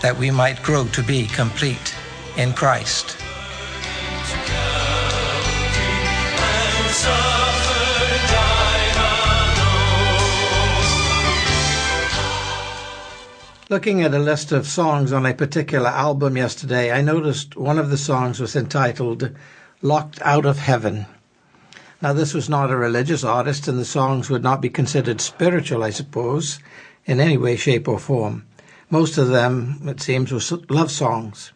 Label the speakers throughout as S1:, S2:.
S1: that we might grow to be complete in Christ. Looking at a list of songs on a particular album yesterday, I noticed one of the songs was entitled Locked Out of Heaven. Now, this was not a religious artist, and the songs would not be considered spiritual, I suppose, in any way, shape, or form. Most of them, it seems, were love songs.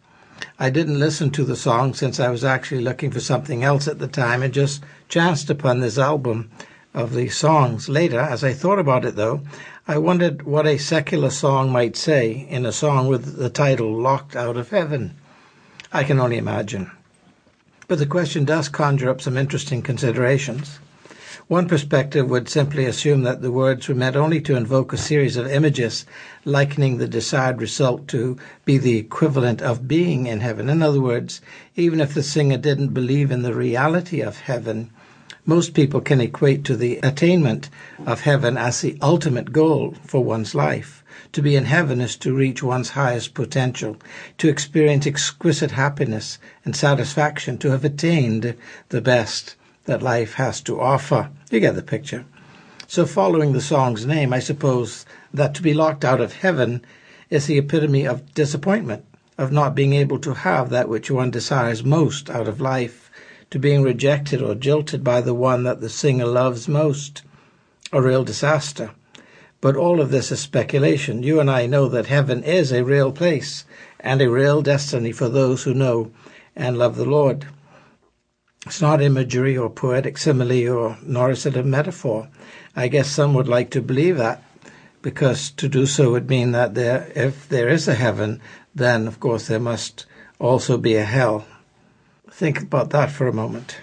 S1: I didn't listen to the song since I was actually looking for something else at the time and just chanced upon this album of the songs. Later, as I thought about it though, I wondered what a secular song might say in a song with the title Locked Out of Heaven. I can only imagine. But the question does conjure up some interesting considerations. One perspective would simply assume that the words were meant only to invoke a series of images, likening the desired result to be the equivalent of being in heaven. In other words, even if the singer didn't believe in the reality of heaven, most people can equate to the attainment of heaven as the ultimate goal for one's life. To be in heaven is to reach one's highest potential, to experience exquisite happiness and satisfaction, to have attained the best that life has to offer. You get the picture. So, following the song's name, I suppose that to be locked out of heaven is the epitome of disappointment, of not being able to have that which one desires most out of life, to being rejected or jilted by the one that the singer loves most. A real disaster. But all of this is speculation. You and I know that heaven is a real place and a real destiny for those who know and love the Lord. It's not imagery or poetic simile, or nor is it a metaphor. I guess some would like to believe that, because to do so would mean that there, if there is a heaven, then of course there must also be a hell. Think about that for a moment.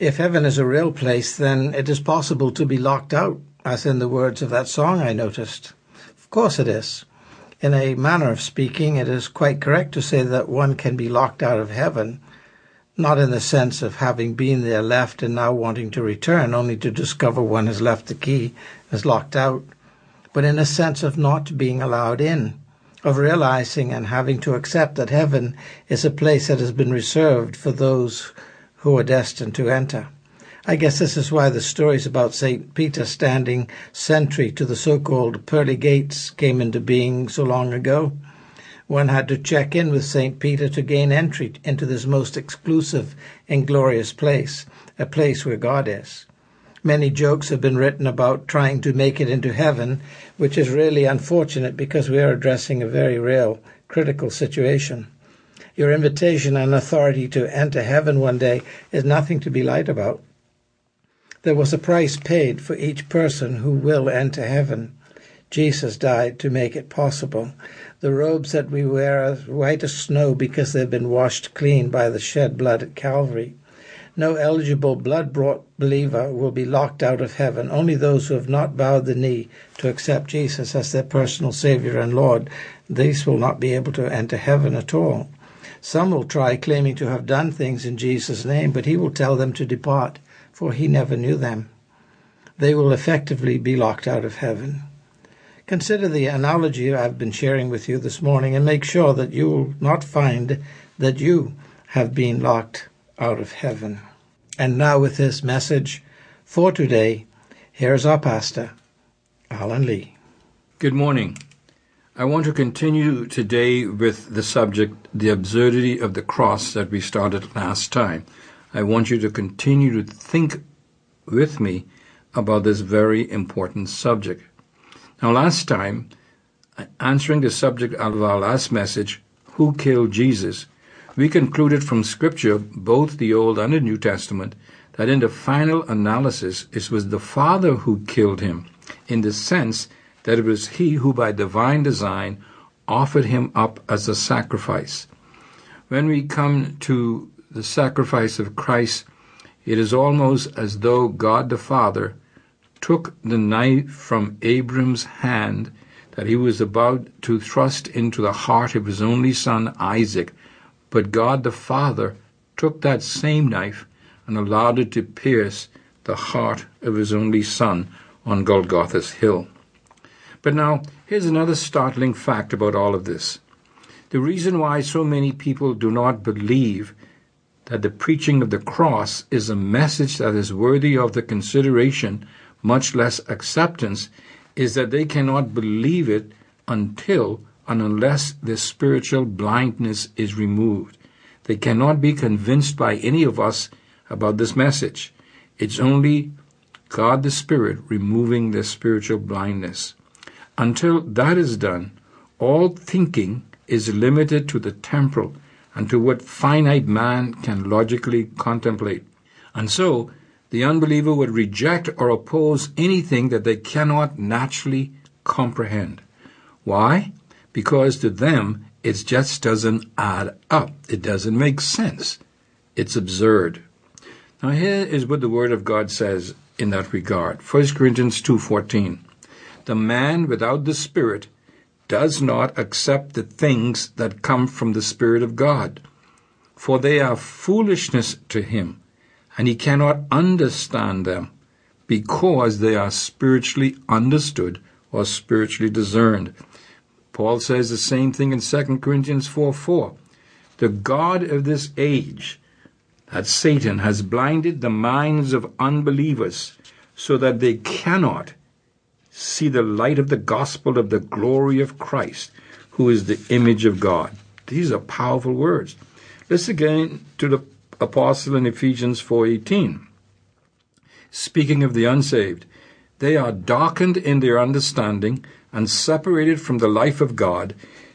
S1: If heaven is a real place, then it is possible to be locked out, as in the words of that song I noticed. Of course it is. In a manner of speaking, it is quite correct to say that one can be locked out of heaven, not in the sense of having been there left and now wanting to return, only to discover one has left the key, is locked out, but in a sense of not being allowed in, of realizing and having to accept that heaven is a place that has been reserved for those who are destined to enter. I guess this is why the stories about St. Peter standing sentry to the so-called pearly gates came into being so long ago. One had to check in with St. Peter to gain entry into this most exclusive and glorious place, a place where God is. Many jokes have been written about trying to make it into heaven, which is really unfortunate because we are addressing a very real, critical situation. Your invitation and authority to enter heaven one day is nothing to be light about. There was a price paid for each person who will enter heaven. Jesus died to make it possible. The robes that we wear are white as snow because they've been washed clean by the shed blood at Calvary. No eligible blood brought believer will be locked out of heaven. Only those who have not bowed the knee to accept Jesus as their personal Savior and Lord, these will not be able to enter heaven at all. Some will try claiming to have done things in Jesus' name, but he will tell them to depart for he never knew them. They will effectively be locked out of heaven. Consider the analogy I've been sharing with you this morning and make sure that you will not find that you have been locked out of heaven. And now, with this message for today, here's our pastor, Alan Lee.
S2: Good morning. I want to continue today with the subject, the absurdity of the cross that we started last time. I want you to continue to think with me about this very important subject. Now, last time, uh, answering the subject of our last message, Who Killed Jesus? we concluded from Scripture, both the Old and the New Testament, that in the final analysis it was the Father who killed him, in the sense that it was he who, by divine design, offered him up as a sacrifice. When we come to the sacrifice of Christ, it is almost as though God the Father took the knife from Abram's hand that he was about to thrust into the heart of his only son Isaac, but God the Father took that same knife and allowed it to pierce the heart of his only son on Golgotha's hill. But now, here's another startling fact about all of this. The reason why so many people do not believe that the preaching of the cross is a message that is worthy of the consideration, much less acceptance, is that they cannot believe it until and unless their spiritual blindness is removed. They cannot be convinced by any of us about this message. It's only God the Spirit removing their spiritual blindness. Until that is done, all thinking is limited to the temporal and to what finite man can logically contemplate. And so, the unbeliever would reject or oppose anything that they cannot naturally comprehend. Why? Because to them, it just doesn't add up. It doesn't make sense. It's absurd. Now here is what the word of God says in that regard. 1 Corinthians 2:14. The man without the spirit does not accept the things that come from the Spirit of God, for they are foolishness to him, and he cannot understand them, because they are spiritually understood or spiritually discerned. Paul says the same thing in 2 Corinthians 4 4. The God of this age, that Satan has blinded the minds of unbelievers so that they cannot see the light of the gospel of the glory of Christ, who is the image of God. These are powerful words. Listen again to the apostle in Ephesians 4:18. Speaking of the unsaved, they are darkened in their understanding and separated from the life of God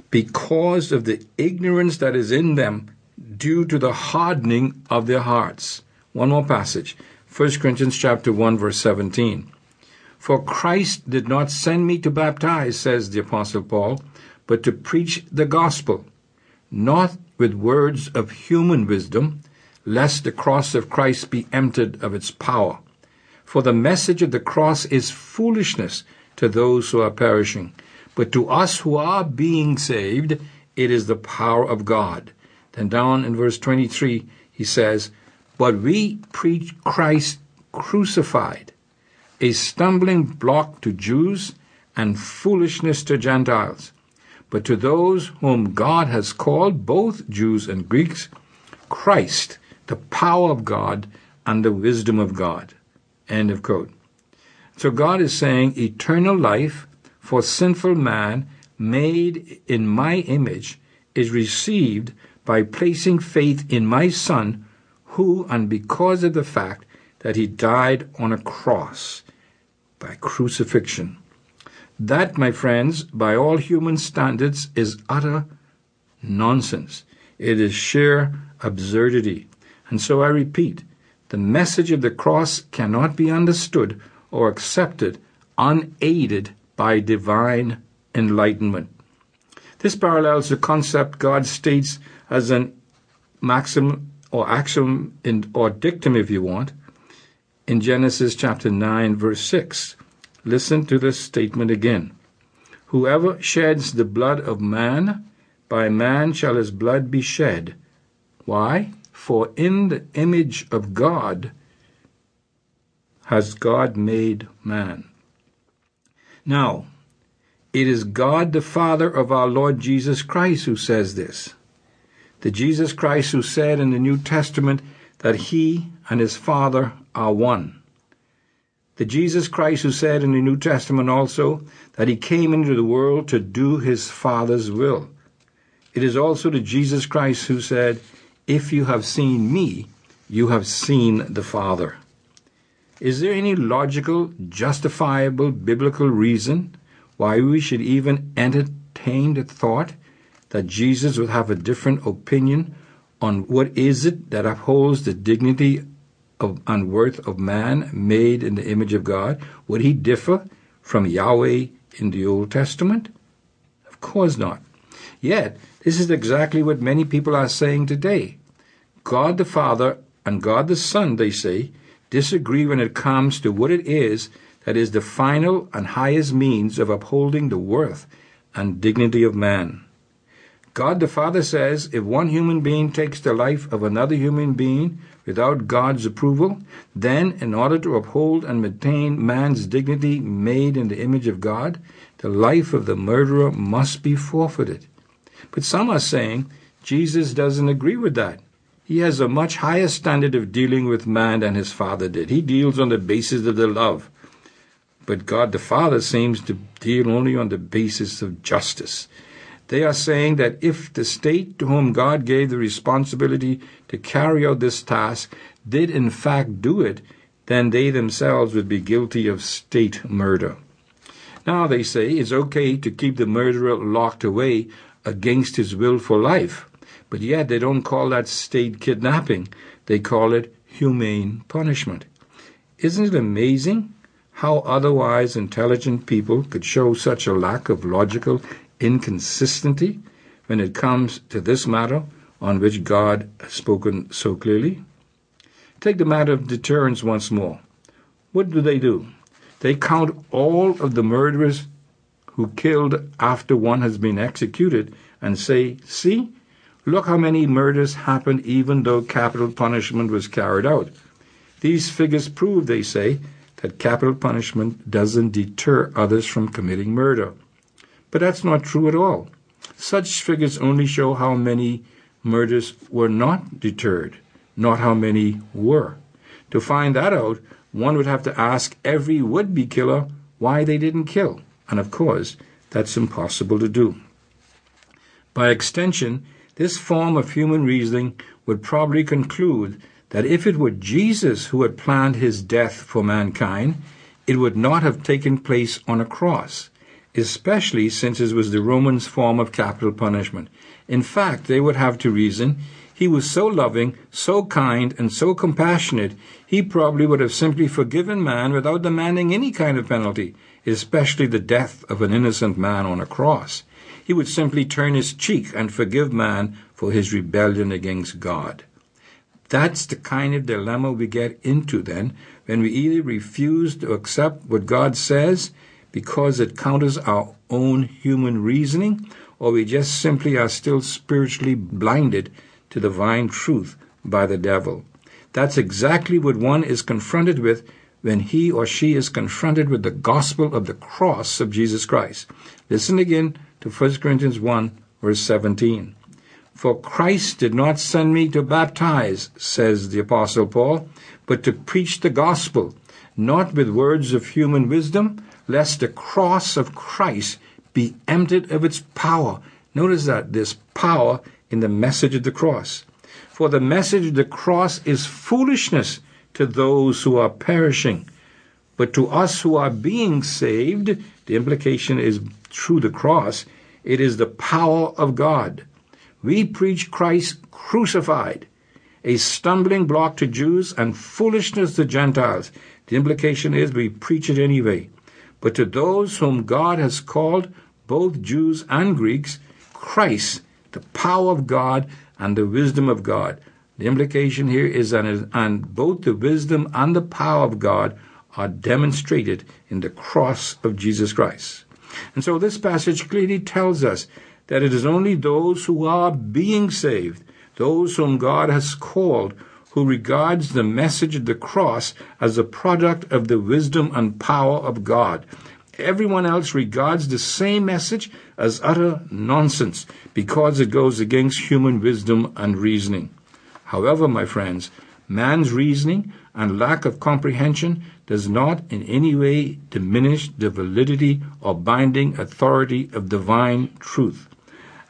S2: because of the ignorance that is in them due to the hardening of their hearts. One more passage. 1 Corinthians chapter 1 verse 17. For Christ did not send me to baptize, says the Apostle Paul, but to preach the gospel, not with words of human wisdom, lest the cross of Christ be emptied of its power. For the message of the cross is foolishness to those who are perishing, but to us who are being saved, it is the power of God. Then down in verse 23, he says, But we preach Christ crucified, a stumbling block to Jews and foolishness to Gentiles. But to those whom God has called, both Jews and Greeks, Christ, the power of God and the wisdom of God. End of quote. So God is saying eternal life for sinful man made in my image is received by placing faith in my Son, who, and because of the fact that he died on a cross by crucifixion. That, my friends, by all human standards, is utter nonsense. It is sheer absurdity. And so I repeat, the message of the cross cannot be understood or accepted unaided by divine enlightenment. This parallels the concept God states as an maxim or axiom in, or dictum, if you want, in Genesis chapter 9, verse 6. Listen to this statement again. Whoever sheds the blood of man, by man shall his blood be shed. Why? For in the image of God has God made man. Now, it is God the Father of our Lord Jesus Christ who says this. The Jesus Christ who said in the New Testament that he and his Father are one. The Jesus Christ who said in the New Testament also that he came into the world to do his Father's will. It is also the Jesus Christ who said, If you have seen me, you have seen the Father. Is there any logical, justifiable biblical reason why we should even entertain the thought that Jesus would have a different opinion on what is it that upholds the dignity of, and worth of man made in the image of God? Would he differ from Yahweh in the Old Testament? Of course not. Yet, this is exactly what many people are saying today. God the Father and God the Son, they say, disagree when it comes to what it is that is the final and highest means of upholding the worth and dignity of man. God the Father says if one human being takes the life of another human being without God's approval, then in order to uphold and maintain man's dignity made in the image of God, the life of the murderer must be forfeited. But some are saying Jesus doesn't agree with that. He has a much higher standard of dealing with man than his father did. He deals on the basis of the love. But God the Father seems to deal only on the basis of justice. They are saying that if the state to whom God gave the responsibility to carry out this task did in fact do it, then they themselves would be guilty of state murder. Now they say it's okay to keep the murderer locked away against his will for life, but yet they don't call that state kidnapping. They call it humane punishment. Isn't it amazing how otherwise intelligent people could show such a lack of logical inconsistency when it comes to this matter on which God has spoken so clearly? Take the matter of deterrence once more. What do they do? They count all of the murderers who killed after one has been executed and say, See, look how many murders happened even though capital punishment was carried out. These figures prove, they say, that capital punishment doesn't deter others from committing murder. But that's not true at all. Such figures only show how many murders were not deterred, not how many were. To find that out, one would have to ask every would be killer why they didn't kill. And of course, that's impossible to do. By extension, this form of human reasoning would probably conclude that if it were Jesus who had planned his death for mankind, it would not have taken place on a cross, especially since it was the Romans' form of capital punishment. In fact, they would have to reason he was so loving, so kind, and so compassionate, he probably would have simply forgiven man without demanding any kind of penalty, especially the death of an innocent man on a cross. He would simply turn his cheek and forgive man for his rebellion against God. That's the kind of dilemma we get into then when we either refuse to accept what God says because it counters our own human reasoning, or we just simply are still spiritually blinded to divine truth by the devil. That's exactly what one is confronted with when he or she is confronted with the gospel of the cross of Jesus Christ. Listen again to 1 Corinthians 1, verse 17. For Christ did not send me to baptize, says the Apostle Paul, but to preach the gospel, not with words of human wisdom, lest the cross of Christ be emptied of its power. Notice that there's power in the message of the cross. For the message of the cross is foolishness to those who are perishing. But to us who are being saved, the implication is through the cross, it is the power of God. We preach Christ crucified, a stumbling block to Jews and foolishness to Gentiles. The implication is we preach it anyway. But to those whom God has called, both Jews and Greeks, Christ, the power of God and the wisdom of God. The implication here is that and both the wisdom and the power of God are demonstrated in the cross of Jesus Christ. And so this passage clearly tells us that it is only those who are being saved, those whom God has called, who regards the message of the cross as a product of the wisdom and power of God. Everyone else regards the same message as utter nonsense because it goes against human wisdom and reasoning. However, my friends, man's reasoning and lack of comprehension does not in any way diminish the validity or binding authority of divine truth.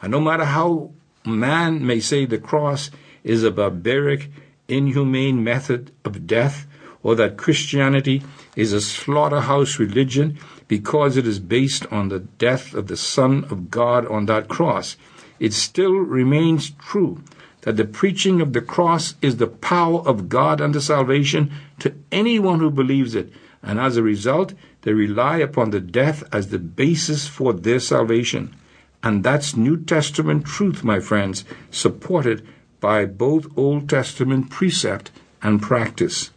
S2: And no matter how man may say the cross is a barbaric, inhumane method of death, or that Christianity is a slaughterhouse religion because it is based on the death of the Son of God on that cross, it still remains true that the preaching of the cross is the power of God unto salvation to anyone who believes it, and as a result, they rely upon the death as the basis for their salvation. And that's New Testament truth, my friends, supported by both Old Testament precept and practice.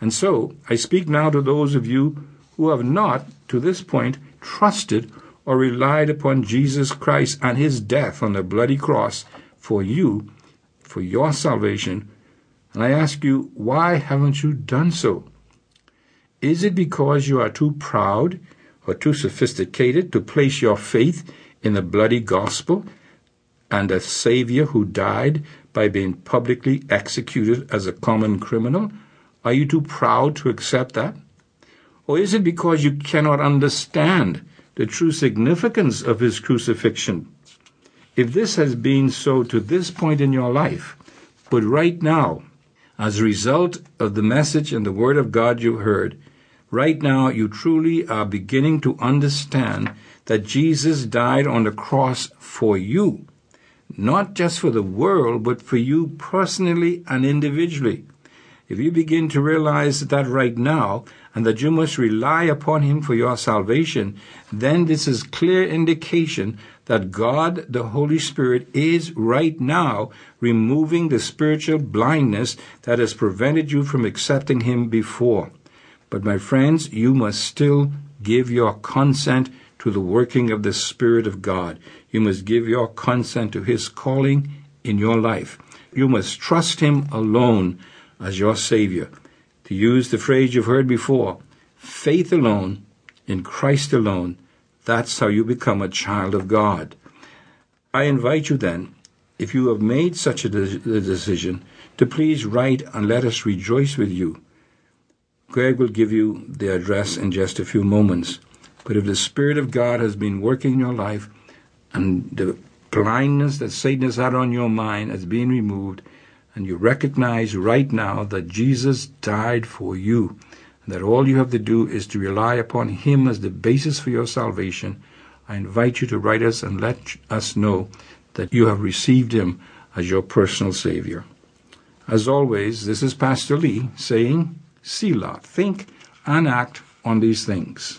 S2: And so, I speak now to those of you who have not, to this point, trusted or relied upon Jesus Christ and his death on the bloody cross for you for your salvation, and I ask you, why haven't you done so? Is it because you are too proud or too sophisticated to place your faith in the bloody gospel and a Savior who died by being publicly executed as a common criminal? Are you too proud to accept that? Or is it because you cannot understand the true significance of his crucifixion if this has been so to this point in your life, but right now, as a result of the message and the word of God you heard, right now you truly are beginning to understand that Jesus died on the cross for you, not just for the world, but for you personally and individually. If you begin to realize that right now, and that you must rely upon Him for your salvation, then this is clear indication that God, the Holy Spirit, is right now removing the spiritual blindness that has prevented you from accepting Him before. But my friends, you must still give your consent to the working of the Spirit of God. You must give your consent to His calling in your life. You must trust Him alone as your Savior. To use the phrase you've heard before, faith alone, in Christ alone, that's how you become a child of God. I invite you then, if you have made such a de- decision, to please write and let us rejoice with you. Greg will give you the address in just a few moments. But if the Spirit of God has been working in your life and the blindness that Satan has had on your mind has been removed, and you recognize right now that Jesus died for you, and that all you have to do is to rely upon Him as the basis for your salvation, I invite you to write us and let us know that you have received Him as your personal Savior. As always, this is Pastor Lee saying, See, Selah, think and act on these things.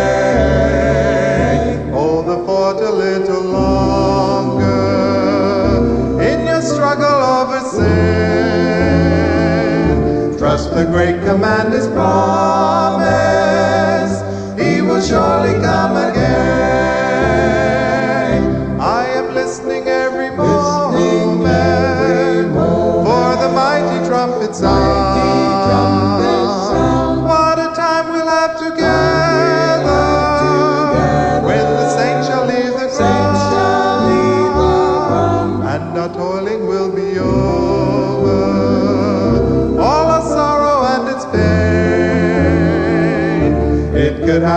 S3: Great commander's promise. He will surely come again.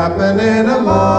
S3: It could